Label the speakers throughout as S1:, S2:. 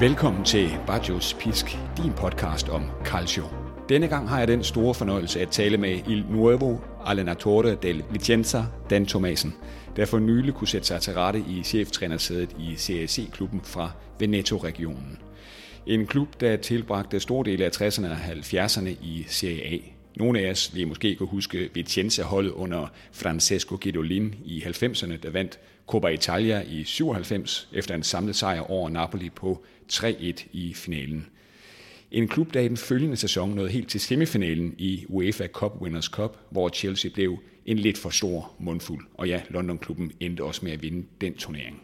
S1: Velkommen til Bajos Pisk, din podcast om calcio. Denne gang har jeg den store fornøjelse at tale med Il Nuevo Allenatore del Vicenza, Dan Thomasen, der for nylig kunne sætte sig til rette i cheftrænersædet i CAC-klubben fra Veneto-regionen. En klub, der tilbragte store dele af 60'erne og 70'erne i Serie A. Nogle af os vil måske kunne huske Vicenza-holdet under Francesco Guidolin i 90'erne, der vandt Coppa Italia i 97 efter en samlet sejr over Napoli på 3-1 i finalen. En klub, der i den følgende sæson nåede helt til semifinalen i UEFA Cup Winners' Cup, hvor Chelsea blev en lidt for stor mundfuld. Og ja, London-klubben endte også med at vinde den turnering.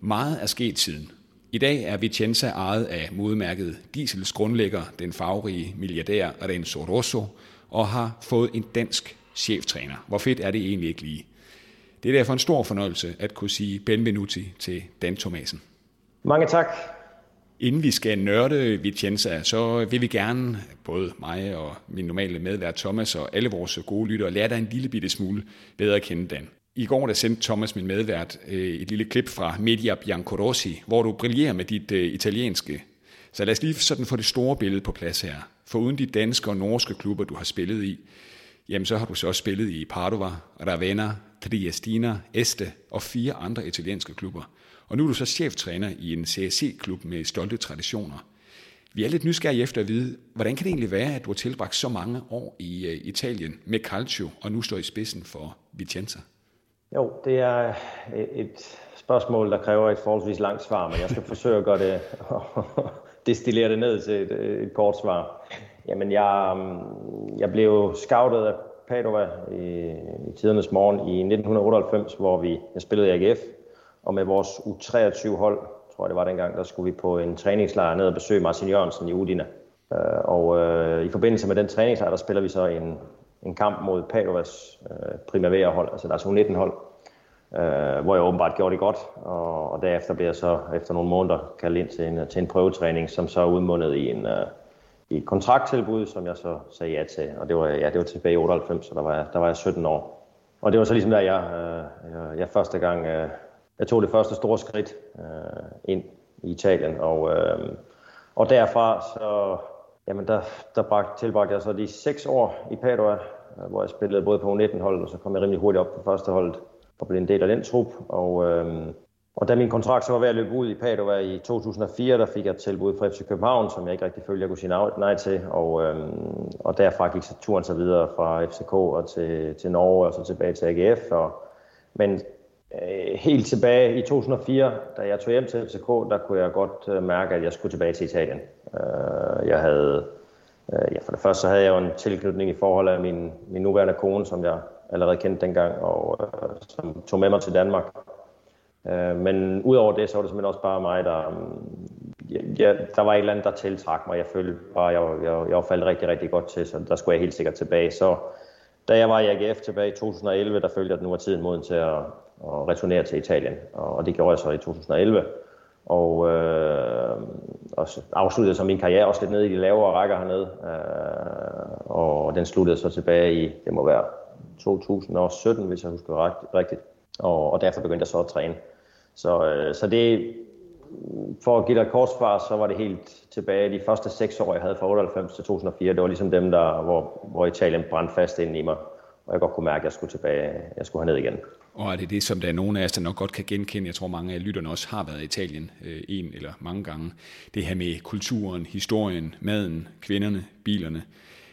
S1: Meget er sket siden. I dag er Vicenza ejet af modemærket Diesels grundlægger, den farverige milliardær Renzo Rosso, og har fået en dansk cheftræner. Hvor fedt er det egentlig ikke lige? Det er derfor en stor fornøjelse at kunne sige benvenuti til Dan Thomasen.
S2: Mange tak.
S1: Inden vi skal nørde Vicenza, så vil vi gerne, både mig og min normale medvært Thomas og alle vores gode lyttere, lære dig en lille bitte smule bedre at kende Dan. I går der sendte Thomas, min medvært, øh, et lille klip fra Media Biancorossi, hvor du brillerer med dit øh, italienske. Så lad os lige sådan få det store billede på plads her. For uden de danske og norske klubber, du har spillet i, jamen så har du så også spillet i Padova, Ravenna, Triestina, Este og fire andre italienske klubber. Og nu er du så cheftræner i en CSC-klub med stolte traditioner. Vi er lidt nysgerrige efter at vide, hvordan kan det egentlig være, at du har tilbragt så mange år i uh, Italien med Calcio, og nu står i spidsen for Vicenza?
S2: Jo, det er et spørgsmål, der kræver et forholdsvis langt svar, men jeg skal forsøge at gøre det, destillere det ned til et, et kort svar. Jamen, jeg, jeg blev scoutet af Padova i, i tidernes morgen i 1998, hvor vi, jeg spillede i AGF, og med vores U23-hold, tror jeg det var dengang, der skulle vi på en træningslejr ned og besøge Martin Jørgensen i Udina. Øh, og øh, i forbindelse med den træningslejr, der spiller vi så en, en kamp mod Padovas øh, primavera-hold, altså deres U19-hold, øh, hvor jeg åbenbart gjorde det godt, og, og derefter blev jeg så efter nogle måneder kaldt ind til en, til en prøvetræning, som så udmundede i en, øh, i et kontrakttilbud, som jeg så sagde ja til, og det var, ja, det var tilbage i 98, så der var, jeg, der var jeg 17 år. Og det var så ligesom der, jeg, øh, jeg, jeg første gang, øh, jeg tog det første store skridt øh, ind i Italien, og, øh, og derfra så, jamen der, der bragt, tilbragte jeg så de seks år i Padua, øh, hvor jeg spillede både på U19-holdet, og så kom jeg rimelig hurtigt op på første hold og blev en del af den trup. Og, øh, og da min kontrakt så var ved at løbe ud i Padova i 2004, der fik jeg et tilbud fra FC København, som jeg ikke rigtig følte, jeg kunne sige nej til. Og, øh, og derfra gik så turen så videre fra FCK og til, til Norge og så tilbage til AGF. Og, men Øh, helt tilbage i 2004, da jeg tog hjem til FCK, der kunne jeg godt øh, mærke, at jeg skulle tilbage til Italien. Øh, jeg havde, ja, for det første så havde jeg jo en tilknytning i forhold af min, min nuværende kone, som jeg allerede kendte dengang, og som tog med mig til Danmark. Men udover det, så var det simpelthen også bare mig, der, mm, ja, der var et eller andet, der tiltrak mig. Jeg følte bare, jeg, jeg, jeg var faldet rigtig, rigtig godt til, så der skulle jeg helt sikkert tilbage. Så da jeg var i AGF tilbage i 2011, der følte jeg, at nu var tiden moden til at, at returnere til Italien, og det gjorde jeg så i 2011. Og, øh, og afsluttede så min karriere også lidt nede i de lavere rækker hernede, øh, og den sluttede så tilbage i, det må være 2017, hvis jeg husker rigtigt. Og, og derfor begyndte jeg så at træne. Så, øh, så det, for at give dig et kort svar, så var det helt tilbage de første seks år, jeg havde fra 98 til 2004. Det var ligesom dem, der, hvor, hvor Italien brændte fast ind i mig. Og jeg godt kunne mærke, at jeg skulle tilbage, jeg skulle herned igen.
S1: Og er det det, som der er nogen af os, der nok godt kan genkende? Jeg tror, mange af lytterne også har været i Italien øh, en eller mange gange. Det her med kulturen, historien, maden, kvinderne, bilerne.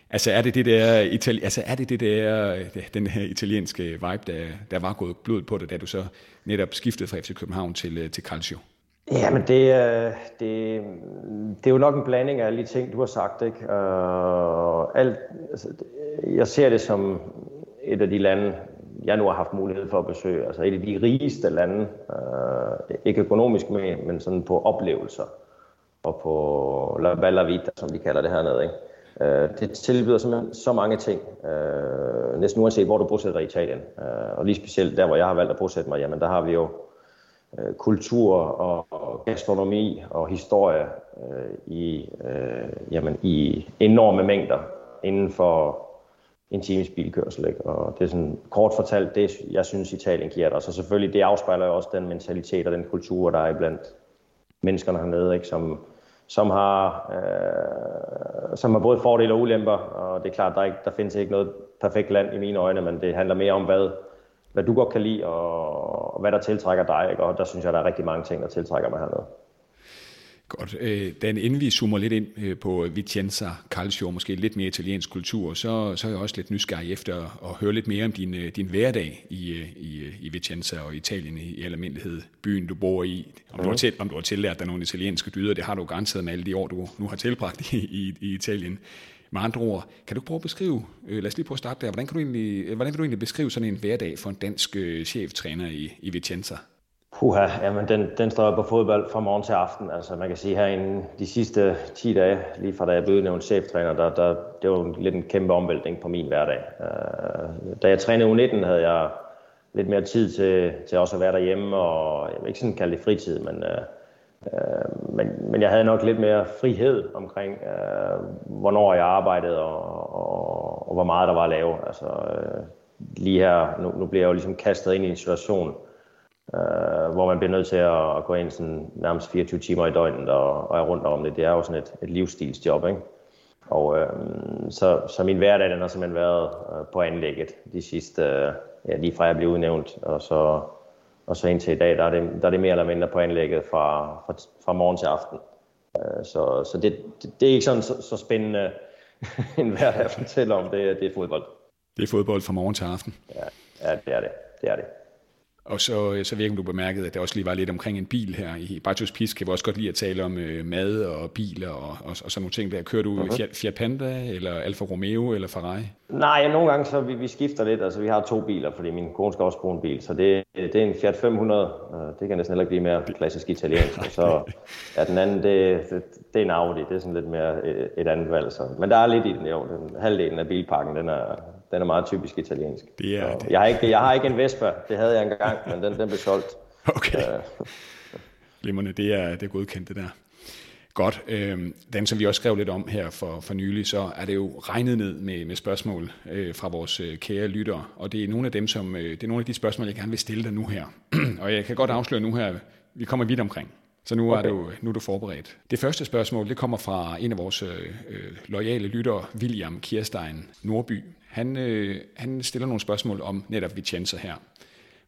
S1: Altså er det det der, Itali- altså er det det der, øh, den her italienske vibe, der, der var gået blod på det, da du så netop skiftede fra FC København til, øh, til Calcio?
S2: Ja, men det, øh, det, det er jo nok en blanding af alle de ting, du har sagt. Ikke? Uh, alt, altså, jeg ser det som et af de lande, jeg nu har haft mulighed for at besøge. Altså et af de rigeste lande, uh, ikke økonomisk med, men sådan på oplevelser og på la bella vita, som de kalder det hernede. Ikke? Øh, det tilbyder simpelthen så mange ting, øh, næsten uanset hvor du bosætter i Italien. Øh, og lige specielt der, hvor jeg har valgt at bosætte mig, jamen der har vi jo øh, kultur og, og gastronomi og historie øh, i, øh, jamen, i enorme mængder inden for en times bilkørsel. Ikke? Og det er sådan kort fortalt det, jeg synes Italien giver dig. Så selvfølgelig, det afspejler jo også den mentalitet og den kultur, der er iblandt menneskerne hernede, ikke? Som, som har, øh, som har både fordele og ulemper, og det er klart, der, er ikke, der findes ikke noget perfekt land i mine øjne, men det handler mere om, hvad, hvad du godt kan lide, og, og hvad der tiltrækker dig, ikke? og der synes jeg, der er rigtig mange ting, der tiltrækker mig hernede.
S1: Godt. Øh, Dan, inden vi zoomer lidt ind øh, på Vicenza Calcio, måske lidt mere italiensk kultur, så, så er jeg også lidt nysgerrig efter at høre lidt mere om din, øh, din hverdag i, i, i Vicenza og Italien i, i almindelighed. Byen, du bor i. Om, mm. du har til, om du har tillært dig nogle italienske dyder, det har du garanteret med alle de år, du nu har tilbragt i, i, i Italien. Med andre ord, kan du prøve at beskrive, øh, lad os lige prøve at starte der, hvordan kan du egentlig, øh, hvordan kan du egentlig beskrive sådan en hverdag for en dansk øh, cheftræner i, i Vicenza?
S2: Puha, jamen den, den står på fodbold fra morgen til aften. Altså man kan sige herinde de sidste 10 dage, lige fra da jeg blev nævnt cheftræner, der, der, det var lidt en kæmpe omvæltning på min hverdag. Uh, da jeg trænede U19, havde jeg lidt mere tid til, til også at være derhjemme, og jeg vil ikke sådan kalde det fritid, men, uh, uh, men, men jeg havde nok lidt mere frihed omkring, øh, hvornår jeg arbejdede, og, og, og hvor meget der var at lave. Altså, øh, lige her, nu, nu bliver jeg jo ligesom kastet ind i en situation, øh, hvor man bliver nødt til at, at gå ind sådan nærmest 24 timer i døgnet og, og er rundt om det. Det er jo sådan et, et livsstilsjob, ikke? Og øh, så, så min hverdag den har simpelthen været øh, på anlægget de sidste, øh, ja, lige fra jeg blev udnævnt, og så, og så indtil i dag, der er, det, der er det mere eller mindre på anlægget fra, fra, fra morgen til aften. Øh, så så det, det, det er ikke sådan så, så spændende en hverdag at fortælle om, det, det er fodbold.
S1: Det er fodbold fra morgen til aften?
S2: Ja, ja det er det. det, er det.
S1: Og så, øh, så virker du bemærket, at der også lige var lidt omkring en bil her. I Bartos Pis kan vi også godt lide at tale om øh, mad og biler og, og, og sådan nogle ting. Der. Kører du uh-huh. Fiat, Fiat Panda, eller Alfa Romeo, eller Ferrari?
S2: Nej, ja, nogle gange så vi, vi skifter lidt. Altså vi har to biler, fordi min kone skal også bruge en bil. Så det, det er en Fiat 500. Øh, det kan næsten heller ikke blive mere klassisk italiensk. Og så ja, den anden, det, det, det er en Audi. Det er sådan lidt mere et, et andet valg. Så. Men der er lidt i den jo. Den, halvdelen af bilparken, den er, den er meget typisk italiensk. Det er, det. Jeg, har ikke, jeg har ikke en Vespa, det havde jeg engang, men den, den blev solgt.
S1: Okay. Glimmerne, det er, det er godkendt det der. Godt. Øh, den, som vi også skrev lidt om her for, for nylig, så er det jo regnet ned med, med spørgsmål øh, fra vores øh, kære lyttere, og det er nogle af dem, som, øh, det er nogle af de spørgsmål, jeg gerne vil stille dig nu her. og jeg kan godt afsløre nu her, vi kommer vidt omkring. Så nu, okay. er du, nu er du forberedt. Det første spørgsmål, det kommer fra en af vores øh, øh lojale lyttere, William Kirstein Nordby. Han, øh, han stiller nogle spørgsmål om netop Vicenza her.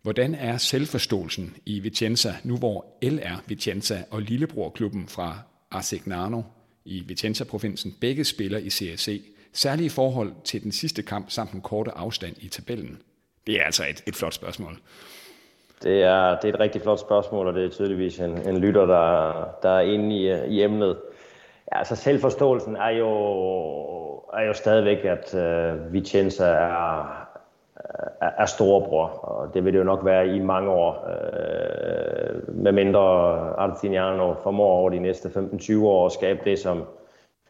S1: Hvordan er selvforståelsen i Vicenza, nu hvor LR Vicenza og lillebrorklubben fra Arsignano i Vicenza-provinsen begge spiller i CSC, særligt i forhold til den sidste kamp samt den korte afstand i tabellen? Det er altså et, et flot spørgsmål.
S2: Det er, det er et rigtig flot spørgsmål, og det er tydeligvis en, en lytter, der, der er inde i, i emnet. Ja, altså selvforståelsen er jo, er jo stadigvæk, at øh, Vicenza er, er, er storebror, og det vil det jo nok være i mange år. øh, med mindre Artignano formår over de næste 15-20 år at skabe det, som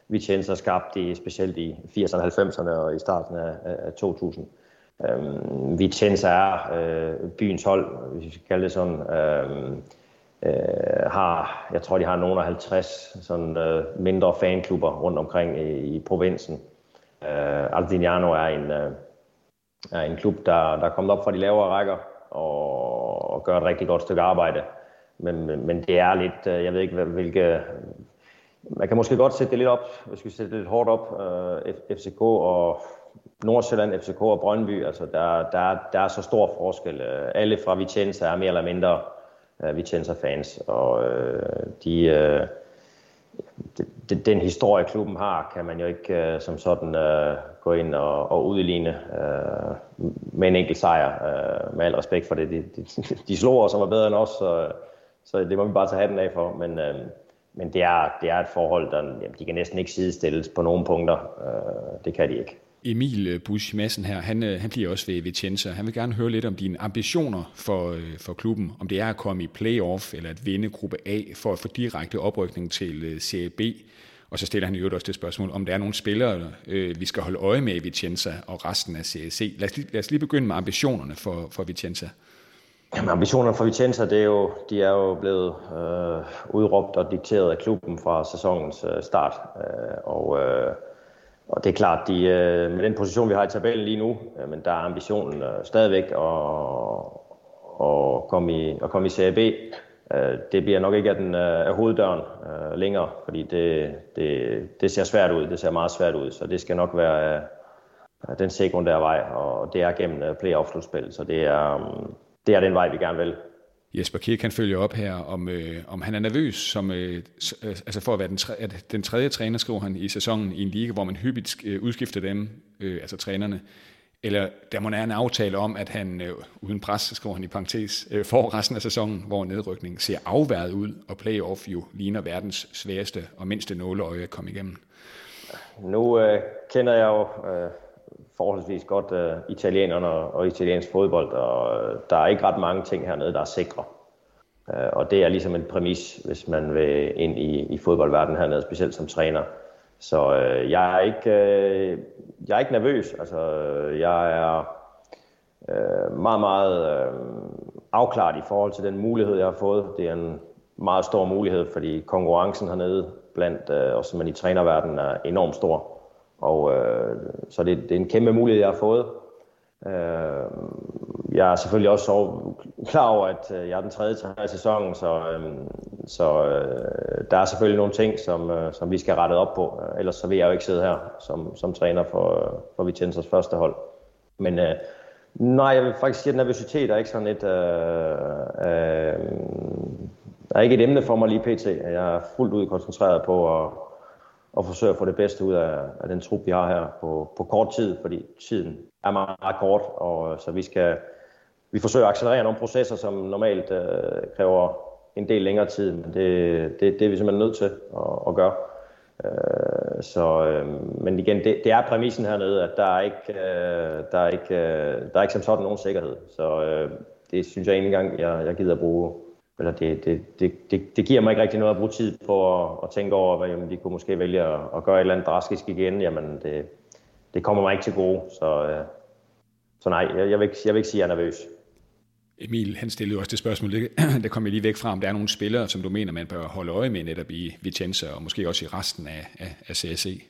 S2: Vicenza skabte i, specielt i 80'erne, 90'erne og i starten af, af 2000. Øhm, Vicenza er øh, byens hold, hvis vi skal kalde det sådan. Øhm, øh, har, jeg tror, de har nogle af 50 sådan, øh, mindre fanklubber rundt omkring i, i provinsen. Øh, Aldignano er en, øh, er en klub, der, der er kommet op fra de lavere rækker og, og gør et rigtig godt stykke arbejde. Men, men, men det er lidt, øh, jeg ved ikke, hvilke... Man kan måske godt sætte det lidt op, hvis vi sætter det lidt hårdt op, øh, FCK og Nordsjælland, FCK og Brøndby, altså der, der, der er så stor forskel. Øh, alle fra Vicenza er mere eller mindre øh, uh, Vicenza-fans, og uh, de, uh, de, den historie, klubben har, kan man jo ikke uh, som sådan uh, gå ind og, og udligne uh, med en enkelt sejr. Uh, med al respekt for det. De, de, de slår os, som var bedre end os, så, så det må vi bare tage hatten af for. Men, uh, men det, er, det er et forhold, der jamen, de kan næsten ikke sidestilles på nogle punkter. Uh, det kan de ikke.
S1: Emil øh, Busch Madsen her, han, øh, han bliver også ved Vicenza. Han vil gerne høre lidt om dine ambitioner for, øh, for klubben. Om det er at komme i playoff eller at vinde gruppe A for at få direkte oprykning til Serie B. Og så stiller han jo også det spørgsmål, om der er nogle spillere, øh, vi skal holde øje med i Vicenza og resten af CSC. Lad os, lige, lad os lige begynde med ambitionerne for, for Vicenza.
S2: Jamen, ambitionerne for Vicenza, det er jo, de er jo blevet øh, udråbt og dikteret af klubben fra sæsonens øh, start. Øh, og øh, og det er klart, de, øh, med den position, vi har i tabellen lige nu, øh, men der er ambitionen øh, stadigvæk at, at, komme i, at komme i Serie B. Øh, det bliver nok ikke af, den, øh, af hoveddøren øh, længere, fordi det, det, det ser svært ud. Det ser meget svært ud, så det skal nok være øh, den sekundære vej, og det er gennem øh, playoff-slutspil, så det er, øh, det er den vej, vi gerne vil.
S1: Jesper Kirk kan følge op her, om, øh, om han er nervøs som, øh, øh, altså for at være den, tre, at den tredje træner, skriver han i sæsonen i en liga, hvor man hyppigt øh, udskifter dem, øh, altså trænerne. Eller der må være en aftale om, at han øh, uden pres, skriver han i parentes, øh, får resten af sæsonen, hvor nedrykningen ser afværet ud, og playoff jo ligner verdens sværeste og mindste nåleøje at komme igennem.
S2: Nu øh, kender jeg jo øh, forholdsvis godt øh, italienerne og italiensk fodbold, og øh, der er ikke ret mange ting hernede, der er sikre. Øh, og det er ligesom en præmis, hvis man vil ind i, i fodboldverdenen hernede, specielt som træner. Så øh, jeg, er ikke, øh, jeg er ikke nervøs. Altså, jeg er øh, meget, meget øh, afklaret i forhold til den mulighed, jeg har fået. Det er en meget stor mulighed, fordi konkurrencen hernede blandt øh, os, man i trænerverdenen er enormt stor. Og øh, så det, det er en kæmpe mulighed, jeg har fået. Øh, jeg er selvfølgelig også klar over, at øh, jeg er den tredje træner sæsonen, så, øh, så øh, der er selvfølgelig nogle ting, som, øh, som vi skal rette op på. Ellers så vil jeg jo ikke sidde her som, som træner for, øh, for Vicenzas første hold. Men øh, nej, jeg vil faktisk sige, at nervøsitet er ikke sådan et... Øh, øh, er ikke et emne for mig lige pt. Jeg er fuldt ud koncentreret på at, og forsøge at få det bedste ud af, af den trup, vi har her på, på kort tid, fordi tiden er meget, meget kort, og øh, så vi skal vi forsøger at accelerere nogle processer, som normalt øh, kræver en del længere tid, men det, det, det er vi simpelthen nødt til at, at gøre. Øh, så, øh, men igen, det, det er præmissen hernede, at der er ikke, øh, der er ikke, øh, der er ikke som sådan nogen sikkerhed. Så øh, det synes jeg ikke engang, jeg, jeg gider at bruge. Eller det, det, det, det, det giver mig ikke rigtig noget at bruge tid på at, at tænke over, hvad jamen, de kunne måske vælge at, at gøre et eller andet drastisk igen. Jamen, det, det kommer mig ikke til gode. Så, øh, så nej, jeg, jeg, vil ikke, jeg vil ikke sige, at jeg er nervøs.
S1: Emil, han stillede også det spørgsmål, der kom jeg lige væk fra, om der er nogle spillere, som du mener, man bør holde øje med netop i Vicenza, og måske også i resten af, af, af CSC?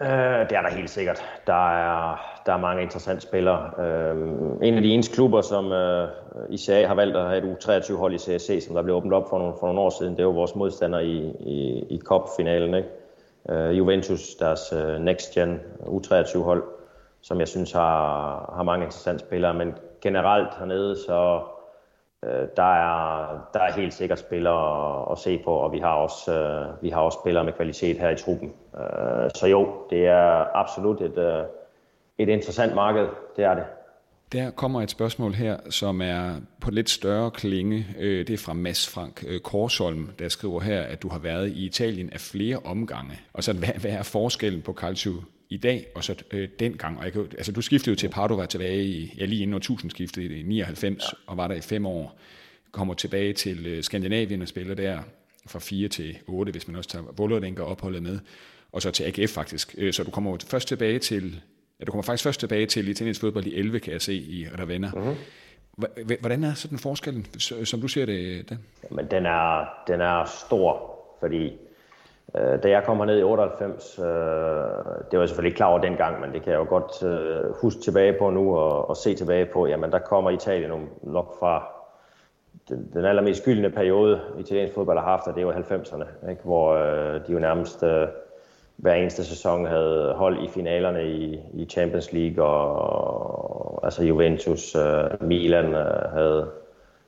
S2: Øh, det er der helt sikkert. Der er, der er mange interessante spillere. Øh, en af de eneste klubber, som øh, i har valgt at have et U23-hold i CSC, som der blev åbnet op for nogle, for nogle år siden, det var vores modstander i, i, i Cup-finalen. Ikke? Øh, Juventus, deres øh, Next Gen U23-hold, som jeg synes har, har mange interessante spillere, men generelt hernede, så øh, der, er, der er helt sikkert spillere at, at se på, og vi har også, øh, vi har også spillere med kvalitet her i truppen. Øh, så jo, det er absolut et, øh, et interessant marked, det er det.
S1: Der kommer et spørgsmål her, som er på lidt større klinge. Øh, det er fra Mads Frank øh, Korsholm, der skriver her, at du har været i Italien af flere omgange. Og så hvad, hvad er forskellen på Calcio i dag, og så øh, dengang. Og jeg kan, altså, du skiftede jo til Padova tilbage i, ja, lige inden 1000 skiftede i 99, ja. og var der i fem år. Kommer tilbage til øh, Skandinavien og spiller der fra 4 til 8, hvis man også tager Vålerdenker opholdet med, og så til AGF faktisk. Øh, så du kommer først tilbage til, ja, du kommer faktisk først tilbage til italiensk fodbold i 11, kan jeg se, i Ravenna. Mm-hmm. Hvordan er sådan forskellen, som du ser det, Dan?
S2: Jamen, den er, den er stor, fordi Øh, da jeg kom herned i 98, øh, det var jeg selvfølgelig ikke klar over dengang, men det kan jeg jo godt øh, huske tilbage på nu og, og se tilbage på, jamen der kommer Italien nok fra den, den allermest gyldne periode, italiensk fodbold har haft, og det var 90'erne, ikke? hvor øh, de jo nærmest øh, hver eneste sæson havde hold i finalerne i, i Champions League, og, og altså Juventus, øh, Milan øh, havde,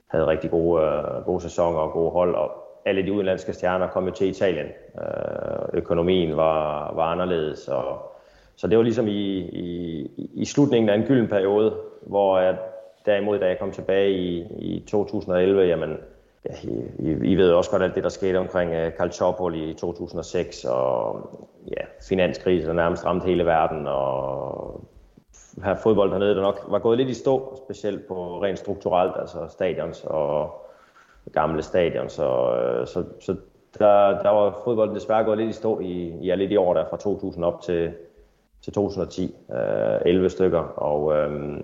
S2: havde rigtig gode, øh, gode sæsoner og gode hold, og alle de udenlandske stjerner kom jo til Italien. Øh, økonomien var, var anderledes, og, så det var ligesom i, i, i slutningen af en gylden periode, hvor jeg derimod, da jeg kom tilbage i, i 2011, jamen, ja, I, I ved også godt alt det, der skete omkring øh, uh, Calciopoli i 2006, og ja, finanskrisen, der nærmest ramte hele verden, og her fodbold hernede, der nok var gået lidt i stå, specielt på rent strukturelt, altså stadions og gamle stadion, så, øh, så, så der, der var fodbolden desværre gået lidt i stå i, i alle de år der fra 2000 op til, til 2010, øh, 11 stykker, og øh,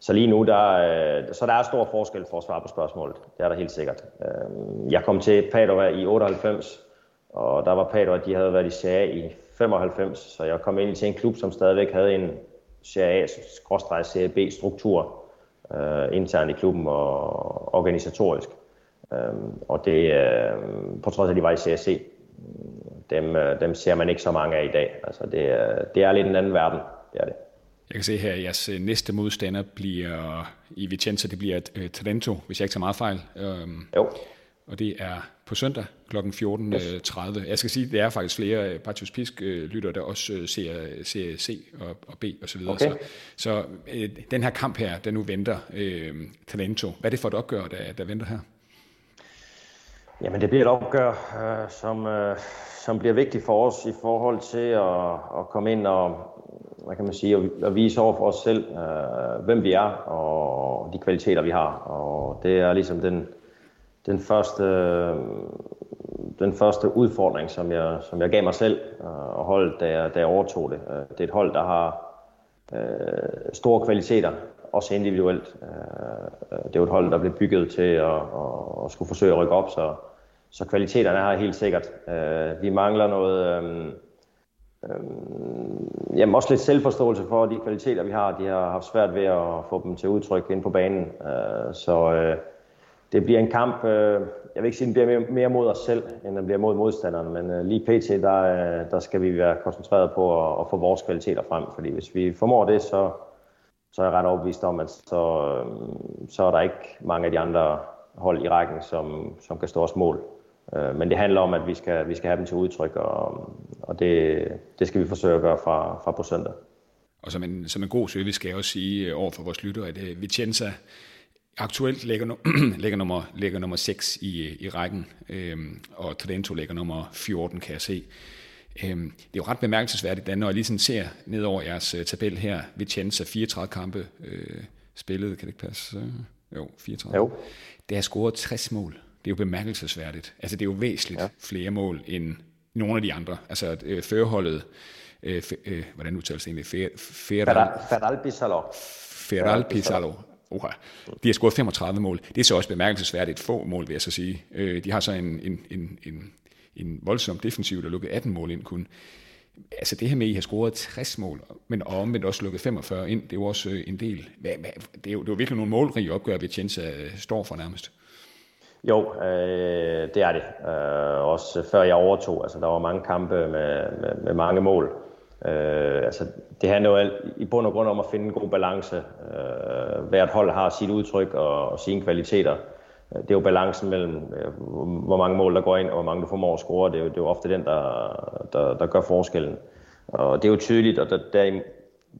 S2: så lige nu, der, øh, så der er stor forskel for at svare på spørgsmålet, det er der helt sikkert. Øh, jeg kom til Padova i 98, og der var Padova, de havde været i Serie i 95, så jeg kom ind til en klub, som stadigvæk havde en Serie A-Serie B-struktur øh, internt i klubben og organisatorisk. Øhm, og det, øh, på trods af, at de var i CSC, dem, øh, dem ser man ikke så mange af i dag. Altså det, det er lidt en anden verden, det er det.
S1: Jeg kan se her, at jeres øh, næste modstander bliver i Vicenza, det bliver uh, Trento, hvis jeg ikke tager meget fejl.
S2: Um, jo.
S1: Og det er på søndag kl. 14.30. Yes. Jeg skal sige, at det er faktisk flere Patrius Pisk-lytter, der også ser, ser C og, og B og så videre. Okay. Så, så uh, den her kamp her, der nu venter uh, Trento, hvad er det for et opgør, der, der venter her?
S2: Jamen det bliver et opgør, øh, som, øh, som bliver vigtigt for os i forhold til at, at komme ind og, hvad kan man sige, at vise over for os selv, øh, hvem vi er og de kvaliteter, vi har. Og det er ligesom den, den første, den første udfordring, som jeg, som jeg gav mig selv øh, og holdet, da jeg, da jeg overtog det. Øh, det er et hold, der har øh, store kvaliteter, også individuelt. Øh, øh, det er jo et hold, der blev bygget til at, at, at skulle forsøge at rykke op, så, så kvaliteterne er her helt sikkert. Øh, vi mangler noget... øhm, Øhm, jamen også lidt selvforståelse for de kvaliteter, vi har. De har haft svært ved at få dem til udtryk ind på banen. Så øh, det bliver en kamp, øh, jeg vil ikke sige, at den bliver mere, mere mod os selv, end den bliver mod modstanderen. Men øh, lige pt, der, øh, der skal vi være koncentreret på at, at få vores kvaliteter frem. Fordi hvis vi formår det, så, så er jeg ret overbevist om, at så, øh, så er der ikke mange af de andre hold i rækken, som, som kan stå os mål. Øh, men det handler om, at vi skal, vi skal have dem til udtryk, og, og det, det skal vi forsøge at gøre fra, fra på søndag.
S1: Og som en, som en god service skal jeg også sige øh, over for vores lyttere, at Vicenza aktuelt ligger, ligger, nummer, ligger nummer 6 i, i rækken, øhm, og Trento ligger nummer 14, kan jeg se. Øhm, det er jo ret bemærkelsesværdigt, at når jeg lige sådan ser ned over jeres uh, tabel her, Vicenza 34 kampe øh, spillet, kan det ikke passe? Jo, 34. Jo. Det har scoret 60 mål det er jo bemærkelsesværdigt. Altså det er jo væsentligt ja. flere mål end nogle af de andre. Altså øh, førholdet, øh, øh, hvordan udtales det egentlig?
S2: Feral Pizarro.
S1: Feral Pizarro. Oha. De har scoret 35 mål. Det er så også bemærkelsesværdigt få mål, vil jeg så sige. Øh, de har så en, en, en, en, en voldsom defensiv, der lukkede 18 mål ind kun. Altså det her med, at I har scoret 60 mål, men omvendt også lukket 45 ind, det er jo også øh, en del. Det er jo, det er jo virkelig nogle målrige opgør, Vicenza øh, står for nærmest.
S2: Jo, øh, det er det. Øh, også før jeg overtog. Altså, der var mange kampe med, med, med mange mål. Øh, altså, det handler jo alt, i bund og grund om at finde en god balance. Øh, hvert hold har sit udtryk og, og sine kvaliteter. Det er jo balancen mellem, øh, hvor mange mål der går ind, og hvor mange du formår at score. Det er jo, det er jo ofte den, der, der, der gør forskellen. Og det er jo tydeligt, og der, der,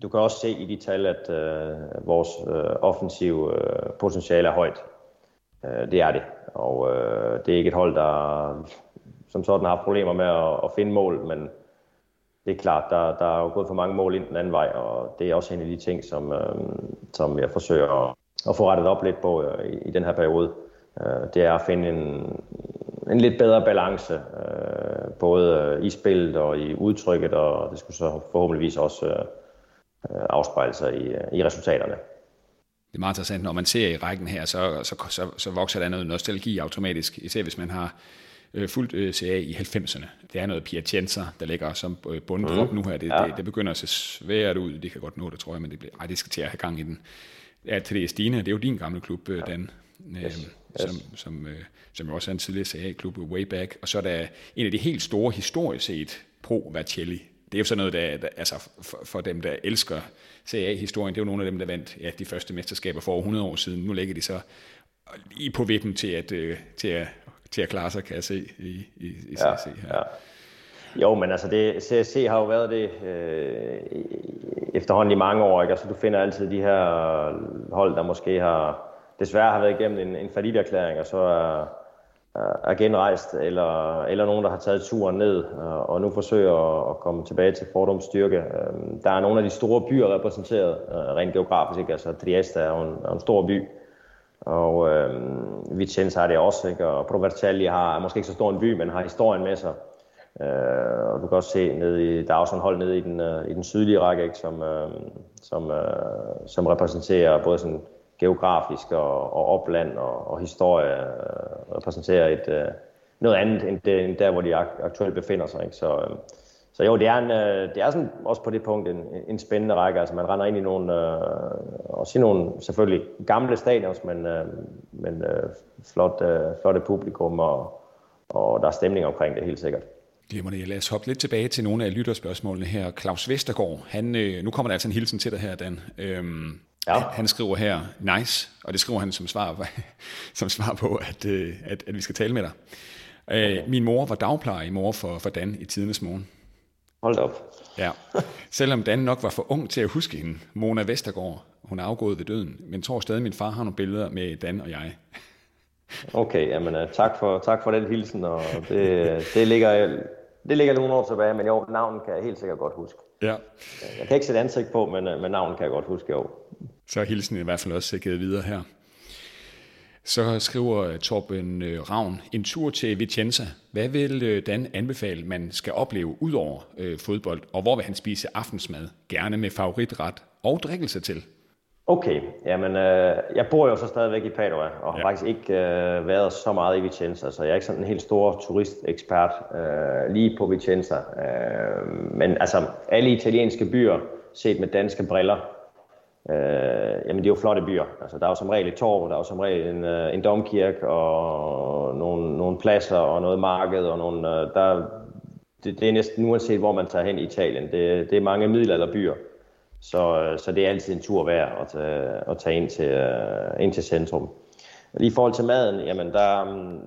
S2: du kan også se i de tal, at øh, vores øh, offensive øh, potentiale er højt. Øh, det er det. Og øh, det er ikke et hold, der som sådan har problemer med at, at finde mål, men det er klart, der, der er jo gået for mange mål ind den anden vej, og det er også en af de ting, som, øh, som jeg forsøger at, at få rettet op lidt på øh, i, i den her periode. Øh, det er at finde en, en lidt bedre balance, øh, både i spillet og i udtrykket, og det skulle så forhåbentligvis også øh, afspejle sig i, i resultaterne
S1: det er meget interessant, når man ser i rækken her, så, så, så, så vokser der noget nostalgi automatisk, især hvis man har øh, fuldt øh, CA i 90'erne. Det er noget Piacenza, der ligger som øh, bundprop mm. nu her. Det, ja. det, det, begynder at se svært ud. Det kan godt nå det, tror jeg, men det, bliver, ej, det skal til at have gang i den. Ja, til det er Stine, det er jo din gamle klub, øh, Dan, øh, yes. som, som, øh, som jo også en tidligere CA-klub, way back. Og så er der en af de helt store historisk set, Pro Vercelli. Det er jo sådan noget, der, der altså for, for dem, der elsker CA-historien, det er jo nogle af dem, der vandt ja, de første mesterskaber for over 100 år siden. Nu ligger de så lige på vippen til at, øh, til at, til at klare sig, kan jeg se i, i, i CSC her. Ja, ja.
S2: Jo, men altså det, CSC har jo været det øh, efterhånden i mange år. Ikke? Altså, du finder altid de her hold, der måske har desværre har været igennem en, en erklæring, og så er, er genrejst, eller, eller nogen, der har taget turen ned og nu forsøger at komme tilbage til Fordums styrke. Øhm, der er nogle af de store byer repræsenteret, øh, rent geografisk. Ikke? Altså Trieste er jo en, er en stor by, og øh, Vicenza har det også, ikke? og Provercelli har, er måske ikke så stor en by, men har historien med sig. Øh, og du kan også se, ned i, der er også en hold nede i den, øh, i den sydlige række, ikke? Som, øh, som, øh, som repræsenterer både sådan geografisk og, og opland og, og historie øh, repræsenterer et, øh, noget andet end, det, end der, hvor de aktuelt befinder sig. Ikke? Så, øh, så jo, det er, en, øh, det er sådan også på det punkt en, en spændende række. Altså man render ind i nogle, øh, også i nogle selvfølgelig gamle stadions, men, øh, men øh, flot, øh, flotte publikum, og, og der er stemning omkring det helt sikkert.
S1: Glimrende. Lad os hoppe lidt tilbage til nogle af lytterspørgsmålene her. Claus Vestergaard, han, øh, nu kommer der altså en hilsen til dig her, Dan. Øhm, ja. Han skriver her, nice, og det skriver han som svar, som svar på, at, øh, at, at vi skal tale med dig. Øh, okay. Min mor var dagpleje i mor for, for Dan i tidernes morgen.
S2: Hold op.
S1: Ja. Selvom Dan nok var for ung til at huske hende, Mona Vestergaard, hun er afgået ved døden, men tror stadig, at min far har nogle billeder med Dan og jeg.
S2: Okay, jamen uh, tak for, tak for den hilsen, og det, det, ligger, det ligger nogle år tilbage, men jo, navnet kan jeg helt sikkert godt huske.
S1: Ja.
S2: Jeg kan ikke sætte ansigt på, men, øh, men navnet kan jeg godt huske, jo.
S1: Så er hilsen i hvert fald også sikret videre her. Så skriver øh, Torben Ravn, en tur til Vicenza. Hvad vil Dan anbefale, man skal opleve ud over øh, fodbold, og hvor vil han spise aftensmad? Gerne med favoritret og drikkelse til.
S2: Okay, jamen øh, jeg bor jo så stadigvæk i Padua, og har ja. faktisk ikke øh, været så meget i Vicenza, så jeg er ikke sådan en helt stor turistekspert øh, lige på Vicenza. Øh, men altså, alle italienske byer, set med danske briller, øh, jamen det er jo flotte byer. Altså, der er jo som regel et torv, der er jo som regel en, øh, en domkirke, og nogle, nogle pladser, og noget marked, og nogle, øh, der, det, det er næsten uanset, hvor man tager hen i Italien. Det, det er mange middelalderbyer. Så, øh, så det er altid en tur værd at tage, at tage ind, til, øh, ind til centrum. Lige i forhold til maden, jamen der, mm,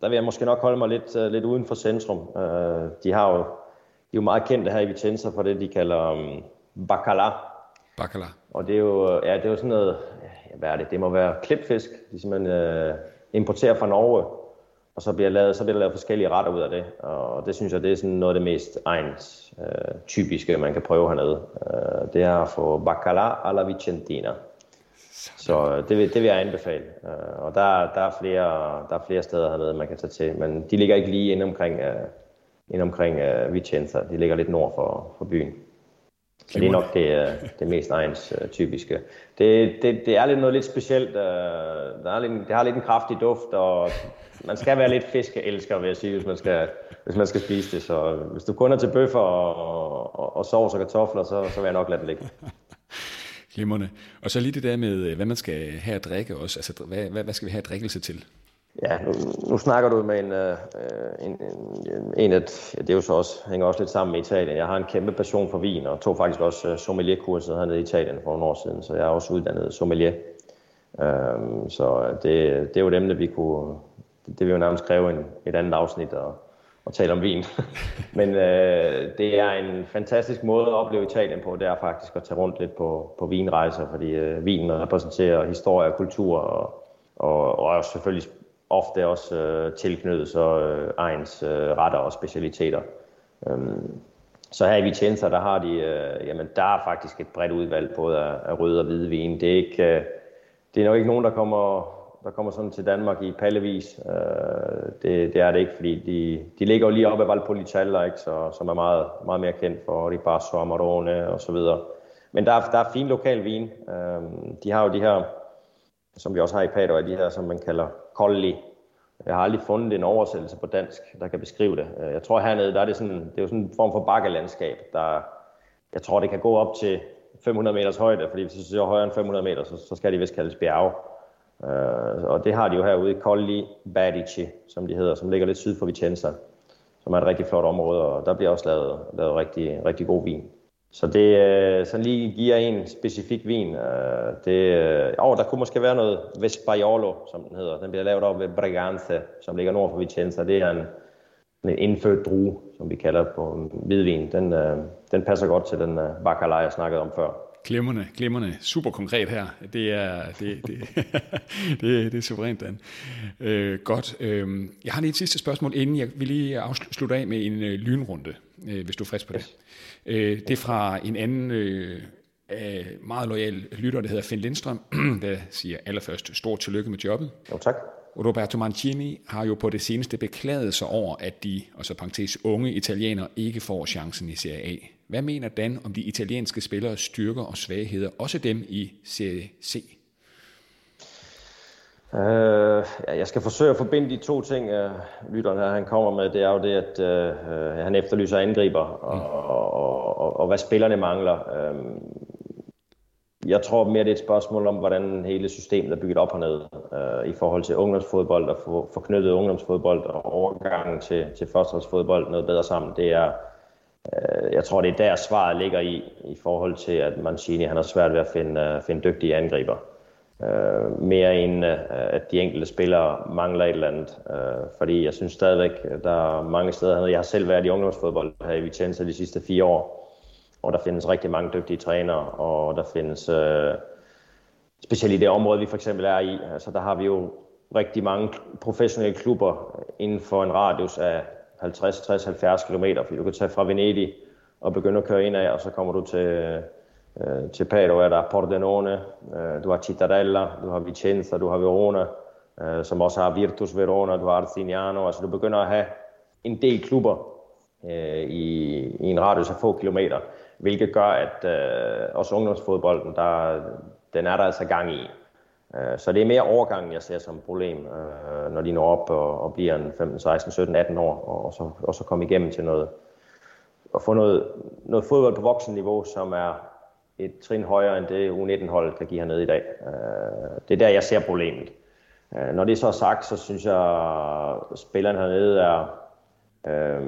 S2: der vil jeg måske nok holde mig lidt, øh, lidt uden for centrum. Øh, de har jo, de er jo meget kendte her i Vicenza for det, de kalder mm, øh, bacala.
S1: Bacala.
S2: Og det er jo, ja, det er jo sådan noget, ja, hvad er det? Det må være klipfisk, de simpelthen øh, importerer fra Norge og så bliver, lavet, så bliver der lavet forskellige retter ud af det, og det synes jeg, det er sådan noget af det mest egns øh, typiske, man kan prøve hernede. Øh, det er at få bacala alla vicentina. Så øh, det vil, det vil jeg anbefale. Øh, og der, der, er flere, der er flere steder hernede, man kan tage til, men de ligger ikke lige inde omkring, øh, inde omkring øh, Vicenza. De ligger lidt nord for, for byen. Så det er nok det, øh, det mest egens øh, typiske. Det, det, det er lidt noget lidt specielt. Øh, der er lidt, det har lidt en kraftig duft, og man skal være lidt fiskeelsker, vil jeg sige, hvis man skal, hvis man skal spise det. Så hvis du kun er til bøffer og, og, og sovs og kartofler, så, så vil jeg nok lade det ligge.
S1: Glimrende. Og så lige det der med, hvad man skal have at drikke også. Altså, hvad, hvad, hvad skal vi have drikkelse til?
S2: Ja, nu, nu snakker du med en, øh, øh en, en, en at, ja, det er jo så også, hænger også lidt sammen med Italien. Jeg har en kæmpe passion for vin, og tog faktisk også uh, sommelierkurset hernede i Italien for nogle år siden, så jeg er også uddannet sommelier. Um, så øh, det, det er jo dem, der vi kunne, det, det vil jo nærmest kræve en, et andet afsnit at, at tale om vin. Men øh, det er en fantastisk måde at opleve Italien på, det er faktisk at tage rundt lidt på, på vinrejser, fordi øh, vinen repræsenterer historie og kultur, og, og, og selvfølgelig ofte også øh, tilknyttet så øh, egens øh, retter og specialiteter. Øhm, så her i Vicenza, der har de, øh, jamen der er faktisk et bredt udvalg, både af, af rød og hvide vin. Det er, ikke, øh, det er nok ikke nogen, der kommer der kommer sådan til Danmark i pallevis. Øh, det, det er det ikke, fordi de, de ligger jo lige oppe af Valpolicella, ikke, så, som er meget, meget mere kendt for de Amarone og så videre. Men der er, der er fin lokal vin. Øh, de har jo de her, som vi også har i Padua, de her, som man kalder kolli. Jeg har aldrig fundet en oversættelse på dansk, der kan beskrive det. Jeg tror hernede, der er det, sådan, det er jo sådan en form for bakkelandskab, der, jeg tror, det kan gå op til 500 meters højde, fordi hvis det er højere end 500 meter, så, så skal de vist kaldes bjerge. Uh, og det har de jo herude i Colli Badici, som de hedder, som ligger lidt syd for Vicenza, som er et rigtig flot område, og der bliver også lavet, lavet rigtig, rigtig god vin. Så det uh, sådan lige giver en specifik vin. Uh, det, uh, oh, der kunne måske være noget Vespaiolo, som den hedder. Den bliver lavet op ved Braganza, som ligger nord for Vicenza. Det er en, en indfødt drue, som vi kalder på hvidvin. Den, øh, den passer godt til den uh, jeg snakkede om før.
S1: Glimrende, glimrende. Super konkret her. Det er, det, det, det, det er suverænt, Dan. Øh, godt. Øh, jeg har lige et sidste spørgsmål, inden jeg vil lige afslutte af med en øh, lynrunde, øh, hvis du er frisk på det. Øh, det er fra en anden øh, meget lojal lytter, der hedder Finn Lindstrøm, der siger allerførst stort tillykke med jobbet.
S2: Jo, tak.
S1: Roberto Mancini har jo på det seneste beklaget sig over, at de, og så parentes, unge italienere ikke får chancen i Serie A. Hvad mener Dan om de italienske spillere styrker og svagheder, også dem i Serie C?
S2: Ja, jeg skal forsøge at forbinde de to ting, uh, lytteren her han kommer med. Det er jo det, at uh, han efterlyser angriber, og, mm. og, og, og, og hvad spillerne mangler. Uh, jeg tror mere, det er et spørgsmål om, hvordan hele systemet er bygget op hernede øh, i forhold til ungdomsfodbold og få, få knyttet ungdomsfodbold og overgangen til, til førsteholdsfodbold noget bedre sammen. Det er, øh, jeg tror, det er der svaret ligger i, i forhold til, at Mancini han har svært ved at finde, uh, finde dygtige angriber. Øh, mere end uh, at de enkelte spillere mangler et eller andet. Øh, fordi jeg synes stadigvæk, der er mange steder, jeg har selv været i ungdomsfodbold her i Vicenza de sidste fire år, og der findes rigtig mange dygtige trænere, og der findes, øh, specielt i det område, vi for eksempel er i, altså der har vi jo rigtig mange professionelle klubber inden for en radius af 50, 60, 70 km, fordi du kan tage fra Venedig og begynde at køre ind af, og så kommer du til, eh, til Padua, der Pordenone, eh, du har Cittadella, du har Vicenza, du har Verona, eh, som også har Virtus Verona, du har Arcignano, altså du begynder at have en del eh, klubber eh, i, i en radius af få kilometer hvilket gør, at eh, også ungdomsfodbolden, der, den er der altså gang i. Eh, så det er mere overgangen, jeg ser som et problem, eh, når de når op og, og bliver en 15, 16, 17, 18 år, og så, og så komme igennem til noget, og få noget, noget fodbold på voksenniveau, som er et trin højere end det U19-hold kan give hernede i dag. Øh, det er der, jeg ser problemet. Øh, når det så er sagt, så synes jeg, at spillerne hernede er, øh,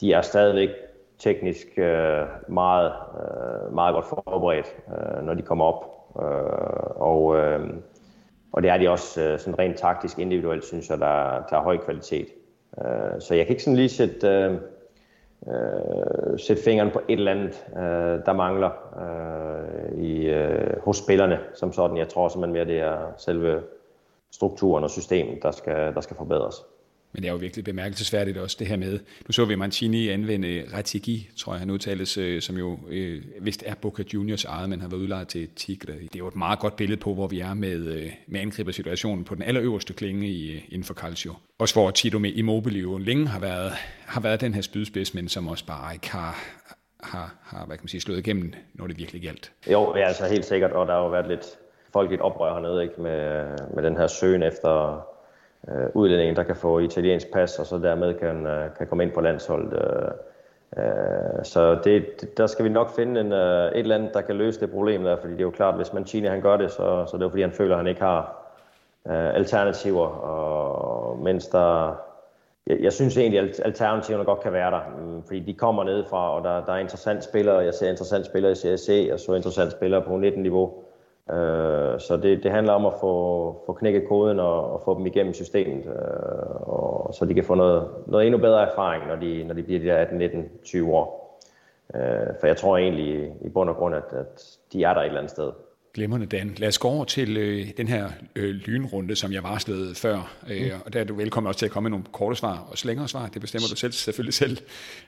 S2: de er stadigvæk teknisk øh, meget, øh, meget godt forberedt, øh, når de kommer op. Øh, og, øh, og det er de også øh, sådan rent taktisk individuelt, synes jeg, der, der er høj kvalitet. Øh, så jeg kan ikke sådan lige sætte, øh, øh, sætte fingeren på et eller andet, øh, der mangler øh, i, øh, hos spillerne som sådan. Jeg tror simpelthen mere, det er selve strukturen og systemet, der skal, der skal forbedres.
S1: Men det er jo virkelig bemærkelsesværdigt også det her med, nu så vi Mancini anvende Ratigi, tror jeg han udtales, øh, som jo øh, vist er Boca Juniors eget, men har været udlejet til Tigre. Det er jo et meget godt billede på, hvor vi er med, øh, med angribersituationen på den allerøverste klinge i, øh, inden for Calcio. Også hvor Tito med Immobile jo længe har været, har været den her spydspids, men som også bare ikke har, har, har hvad kan man sige, slået igennem, når det virkelig galt.
S2: Jo, ja, altså helt sikkert, og der har jo været lidt folkeligt oprør hernede ikke, med, med den her søgen efter øh, udlændinge, der kan få italiensk pas, og så dermed kan, øh, kan komme ind på landsholdet. Øh, øh, så det, der skal vi nok finde en, øh, et eller andet, der kan løse det problem der, fordi det er jo klart, hvis Mancini han gør det, så, så det er fordi, han føler, at han ikke har øh, alternativer, og mens der jeg, jeg synes egentlig, at alternativerne godt kan være der, mm, fordi de kommer nedefra, og der, der er interessante spillere. Jeg ser interessante spillere i CSC, og så interessante spillere på 19-niveau. Øh, så det, det handler om at få, få knækket koden og, og få dem igennem systemet, øh, og, så de kan få noget, noget endnu bedre erfaring, når de, når de bliver de der 18, 19, 20 år. Øh, for jeg tror egentlig i bund og grund, at, at de er der et eller andet sted.
S1: Glimrende, Dan. Lad os gå over til øh, den her øh, lynrunde, som jeg varslede før. Øh, mm. Og der er du velkommen også til at komme med nogle korte svar og længere svar. Det bestemmer du selv selvfølgelig selv.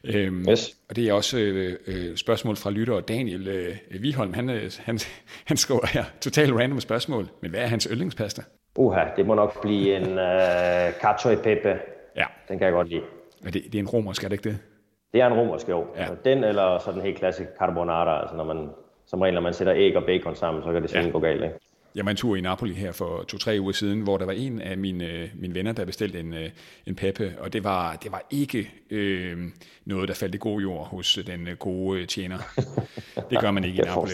S1: Øhm, yes. Og det er også øh, øh, spørgsmål fra lytter Daniel øh, Viholm. Han, øh, han, han skriver her, totalt random spørgsmål. Men hvad er hans yndlingspasta?
S2: Uha, det må nok blive en øh, cacio e pepe. Ja. Den kan jeg godt lide.
S1: Men det, det er en romersk, er det ikke det?
S2: Det er en romersk, jo. Ja. Den eller så den helt klassiske carbonara, altså når man som regel, når man sætter æg og bacon sammen, så kan det simpelthen ja. gå galt. Ikke?
S1: Jeg var en tur i Napoli her for to-tre uger siden, hvor der var en af mine, mine venner, der bestilte en, øh, en peppe, og det var, det var ikke øh, noget, der faldt i god jord hos den øh, gode tjener. Det gør man ikke i Napoli.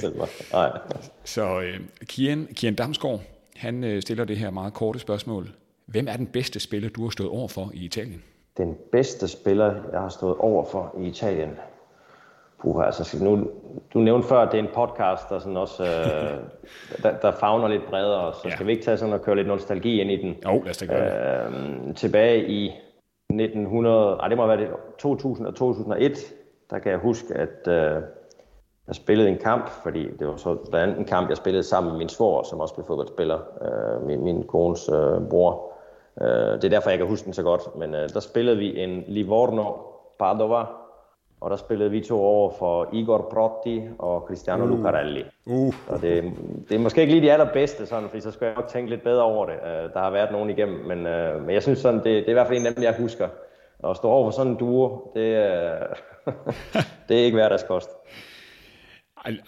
S1: Nej. Så øh, Kian, Kian Damsgaard, han øh, stiller det her meget korte spørgsmål. Hvem er den bedste spiller, du har stået over for i Italien?
S2: Den bedste spiller, jeg har stået over for i Italien? Puh, altså, nu, du nævnte før, at det er en podcast, der, sådan også, øh, der, der fagner lidt bredere, så ja. skal vi ikke tage sådan og køre lidt nostalgi ind i den?
S1: Jo, lad os da gøre
S2: øh, Tilbage i 1900, nej, det må være det, 2000 og 2001, der kan jeg huske, at øh, jeg spillede en kamp, fordi det var så blandt andet en kamp, jeg spillede sammen med min svor, som også blev fodboldspiller, øh, min, min kones øh, bror. Øh, det er derfor, jeg kan huske den så godt, men øh, der spillede vi en Livorno Padova, og der spillede vi to over for Igor Protti og Cristiano uh. Lucarelli. Uh. Og det, det er måske ikke lige de allerbedste, sådan, fordi så skal jeg nok tænke lidt bedre over det. Uh, der har været nogen igennem, men, uh, men jeg synes sådan, det, det er i hvert fald en af dem, jeg husker. At stå over for sådan en duo, det, uh, det er ikke hverdagskost.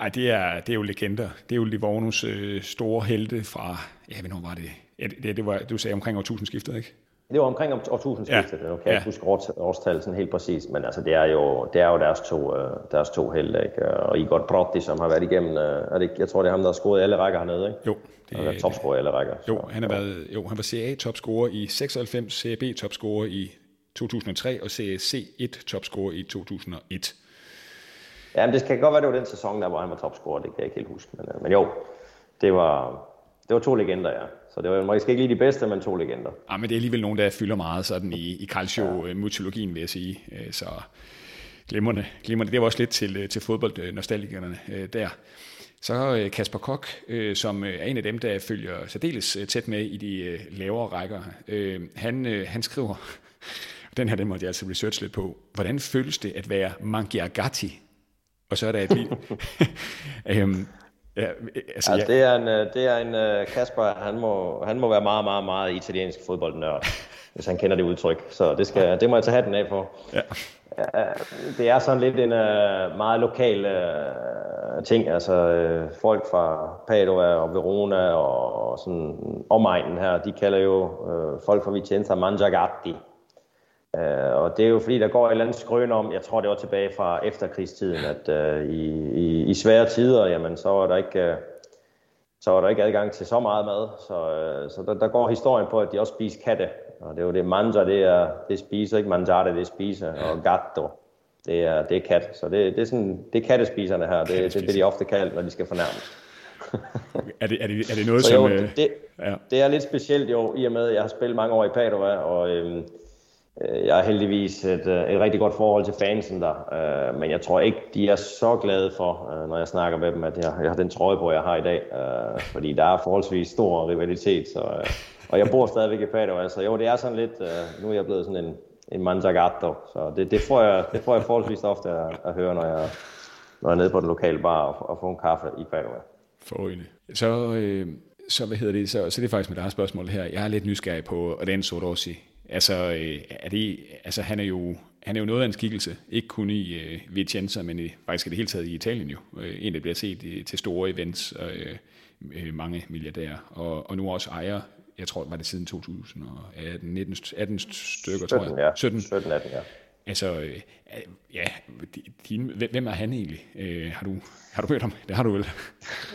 S1: Ej, det er, det er jo legender. Det er jo Livornos øh, store helte fra, ja, hvornår var det? Ja, det, det var, du sagde omkring årtusindskiftet, ikke?
S2: Det var omkring årtusindskiftet, ja. nu kan jeg ja. ikke huske årstallet sådan helt præcis, men altså det er jo, det er jo deres to, øh, deres to helte, ikke? Og Igor Brotti, som har været igennem, øh, er det, jeg tror det er ham, der har scoret alle rækker hernede, ikke?
S1: Jo.
S2: Det er topscorer i alle rækker.
S1: Jo, han har været, jo, han var CA topscorer i 96, CAB topscorer i 2003 og CC1 topscorer i 2001.
S2: Ja, men det kan godt være, det var den sæson, der hvor han var topscorer, det kan jeg ikke helt huske. Men, øh, men jo, det var, det var to legender, ja. Så det var måske ikke lige de bedste, men to legender.
S1: Ja, men det er alligevel nogen, der fylder meget sådan i, i calcio-mytologien, vil jeg sige. Øh, så glimrende, glimrende. Det var også lidt til, øh, til fodboldnostalgikerne der. Så Kasper Kok, som er en af dem, der følger særdeles tæt med i de lavere rækker, han, han skriver, den her den måtte jeg altså research lidt på, hvordan føles det at være Mangiagati og så er der et lille...
S2: øhm, ja, altså, altså, det er en, øh, det er en uh, Kasper, han må, han må være meget, meget, meget italiensk fodboldnørd, hvis han kender det udtryk. Så det, skal, det må jeg tage hatten af for. Ja. Det er sådan lidt en uh, meget lokal uh, ting. Altså uh, folk fra Padua og Verona og sådan omegnen her, de kalder jo uh, folk fra Vicenza Mangiagatti. Uh, og det er jo fordi, der går et eller andet skrøn om, jeg tror det var tilbage fra efterkrigstiden, at uh, i, i, i svære tider, jamen så var der ikke... Uh, så var der ikke adgang til så meget mad, så, uh, så der, der går historien på, at de også spiser katte. Og det er jo det, manja, det er, det spiser, ikke mangiare, det spiser, og gatto, det er, det er kat. Så det, det er sådan, det er kattespiserne her, det, det er det, de ofte kalder, når de skal fornærme.
S1: er, det, er, det, er det noget,
S2: så
S1: som...
S2: Jo, det, ja. det er lidt specielt jo, i og med, at jeg har spillet mange år i Padua, og øhm, Øh, Øh, jeg har heldigvis et, øh, et rigtig godt forhold til fansen der, øh, men jeg tror ikke, de er så glade for, øh, når jeg snakker med dem, at jeg, jeg har den trøje på, jeg har i dag, fordi der er forholdsvis stor rivalitet, så, og jeg bor stadigvæk i Padua, så jo, det er sådan lidt, nu er jeg blevet sådan en, en manzagato, så det, det, får jeg, det får jeg forholdsvis ofte at, at høre, når jeg, når jeg er nede på den lokale bar og, og får en kaffe i Padua.
S1: Forrygende. Så, øh, så, hvad hedder det, så, så det er faktisk mit eget spørgsmål her. Jeg er lidt nysgerrig på Renzo Rossi. Altså, øh, er det, altså han, er jo, han er jo noget af en skikkelse, ikke kun i øh, Vicenza, men i, faktisk i det hele taget i Italien jo. Øh, en, der bliver set i, til store events, øh, øh, mange milliardærer, og, og nu også ejer, jeg tror, var det siden 2018, 19, 18 stykker, 17, tror jeg.
S2: Ja. 17, 17 18, ja.
S1: Altså, øh, ja, din, hvem er han egentlig? Øh, har, du, har du hørt ham? Det har du vel?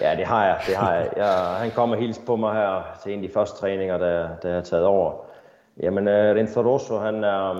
S2: Ja, det har jeg. Det har jeg. jeg han kommer helt på mig her til en af de første træninger, der, der er taget over. Jamen, uh, Renzo Rosso, han er,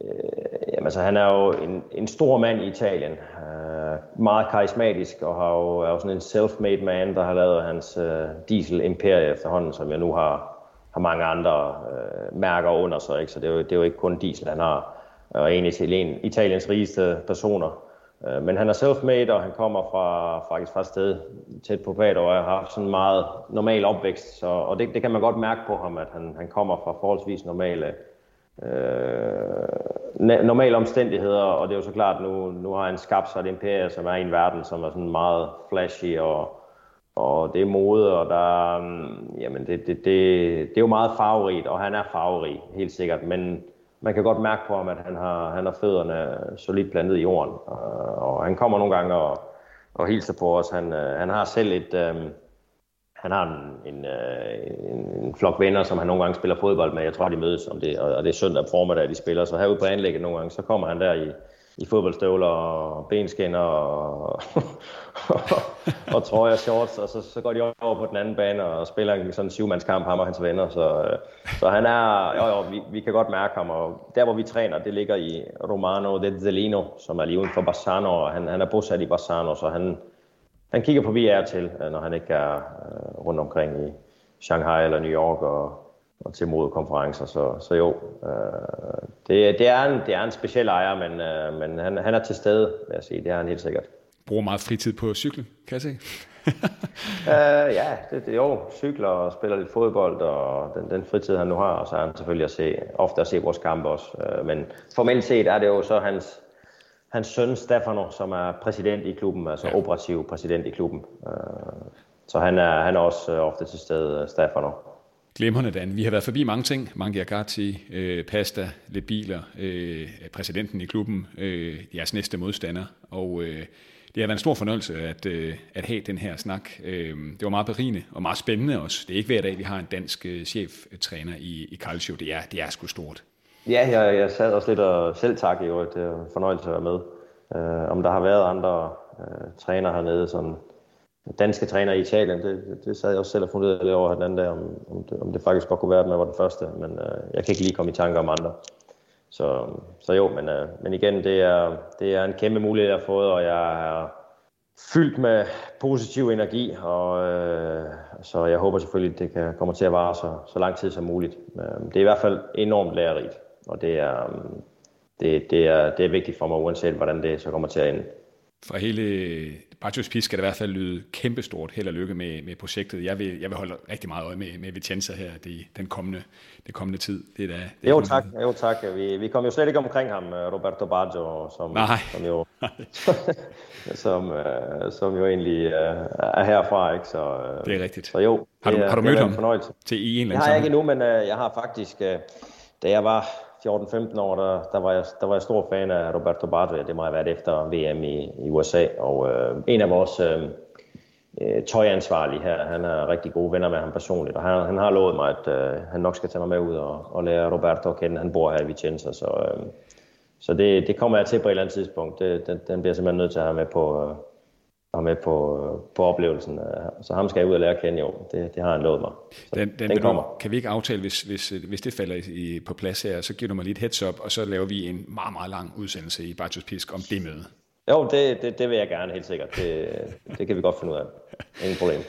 S2: øh, jamen, så han er jo en, en stor mand i Italien. Øh, meget karismatisk, og har jo, er jo sådan en self-made man, der har lavet hans øh, diesel-imperie efterhånden, som jeg nu har, har mange andre øh, mærker under sig. Ikke? Så det er, jo, det er jo ikke kun diesel, han har. Og en af Italiens rigeste personer. Øh, men han er self-made, og han kommer fra, faktisk fra et sted tæt på Pater, og har haft sådan en meget normal opvækst. Så, og det, det kan man godt mærke på ham, at han, han kommer fra forholdsvis normale, øh, normale omstændigheder. Og det er jo så klart, nu, nu har han skabt sig et imperie, som er i en verden, som er sådan meget flashy, og, og det er mode, og der, mm, jamen det, det, det, det er jo meget farverigt, og han er farverig, helt sikkert. Men man kan godt mærke på ham, at han har, han har fødderne solidt plantet i jorden. Og, og han kommer nogle gange og, og hilser på os. Han, øh, han har selv et... Øh, han har en, en, øh, en, en flok venner, som han nogle gange spiller fodbold med. Jeg tror, de mødes om det, og det er søndag formiddag, de spiller. Så herude på anlægget nogle gange, så kommer han der i, i fodboldstøvler og benskinner og, og, og trøjer og shorts, og så, så går de over på den anden bane og spiller en sådan syvmandskamp, ham og hans venner. Så, så han er, jo jo, vi, vi kan godt mærke ham, og der hvor vi træner, det ligger i Romano de Zelino, som er lige uden for Bassano, og han, han er bosat i Bassano, så han, han kigger på VR til, når han ikke er øh, rundt omkring i Shanghai eller New York og, og til modekonferencer. Så, så jo, øh, det, det, er en, det er en speciel ejer, men, øh, men han, han er til stede, vil jeg sige. Det er han helt sikkert.
S1: Bruger meget fritid på cykel, kan jeg se.
S2: øh, ja, det, det, jo, cykler og spiller lidt fodbold, og den, den fritid, han nu har, og så er han selvfølgelig at se, ofte at se vores kampe også. Øh, men formelt set er det jo så hans, hans søn Stefano, som er præsident i klubben, altså ja. operativ præsident i klubben. Øh, så han er, han er også øh, ofte til stede, Stefano.
S1: Glemrende, Dan. Vi har været forbi mange ting. Mange Agati, øh, pasta, lidt biler, øh, præsidenten i klubben, øh, jeres næste modstander. Og øh, Det har været en stor fornøjelse at, øh, at have den her snak. Øh, det var meget berigende og meget spændende også. Det er ikke hver dag, vi har en dansk øh, cheftræner i, i Calcio. Det er, det er sgu stort.
S2: Ja, jeg, jeg sad også lidt og selv tak i øvrigt. Det er en fornøjelse at være med. Øh, om der har været andre øh, træner hernede, som danske træner i Italien, det, det sad jeg også selv og fundet lidt over den anden dag, om, om, det, om det faktisk godt kunne være, at man var den første, men øh, jeg kan ikke lige komme i tanke om andre. Så, så jo, men, øh, men igen, det er, det er en kæmpe mulighed, jeg har fået, og jeg er fyldt med positiv energi, og øh, så jeg håber selvfølgelig, at det kan komme til at vare så, så lang tid som muligt. Øh, det er i hvert fald enormt lærerigt, og det er, det, det, er, det er vigtigt for mig, uanset hvordan det så kommer til at ende.
S1: Fra hele Bartos Pis skal det i hvert fald lyde kæmpestort held og lykke med, med projektet. Jeg vil, jeg vil holde rigtig meget øje med, med Vicenza her det, den kommende, det kommende tid. Det er da, det
S2: er jo tak, jo tak. Vi, vi kom jo slet ikke omkring ham, øh, Roberto Baggio, som,
S1: Nej.
S2: som jo, som, uh, som jo egentlig uh, er herfra. Ikke? Så,
S1: uh, det er rigtigt.
S2: Så jo,
S1: har du, har du mødt ham til i en eller anden
S2: Det har jeg ikke endnu, men uh, jeg har faktisk, uh, da jeg var 14-15 år, der, der, var jeg, der var jeg stor fan af Roberto Baggio. Det må have været efter VM i, i USA. Og øh, en af vores øh, øh, tøjansvarlige her, han er rigtig gode venner med ham personligt. Og han, han har lovet mig, at øh, han nok skal tage mig med ud og, og lære Roberto at kende. Han bor her i Vicenza, så, øh, så det, det kommer jeg til på et eller andet tidspunkt. Det, den, den bliver jeg simpelthen nødt til at have med på, øh, og med på, på oplevelsen. Så ham skal jeg ud og lære at kende, jo. Det, det har han lovet mig. Så
S1: den, den, den kommer. kan vi ikke aftale, hvis, hvis, hvis det falder i, på plads her, så giver du mig lige et heads up, og så laver vi en meget, meget lang udsendelse i Bartos Pisk om det møde.
S2: Jo, det, det, det vil jeg gerne, helt sikkert. Det, det kan vi godt finde ud af. Ingen problem.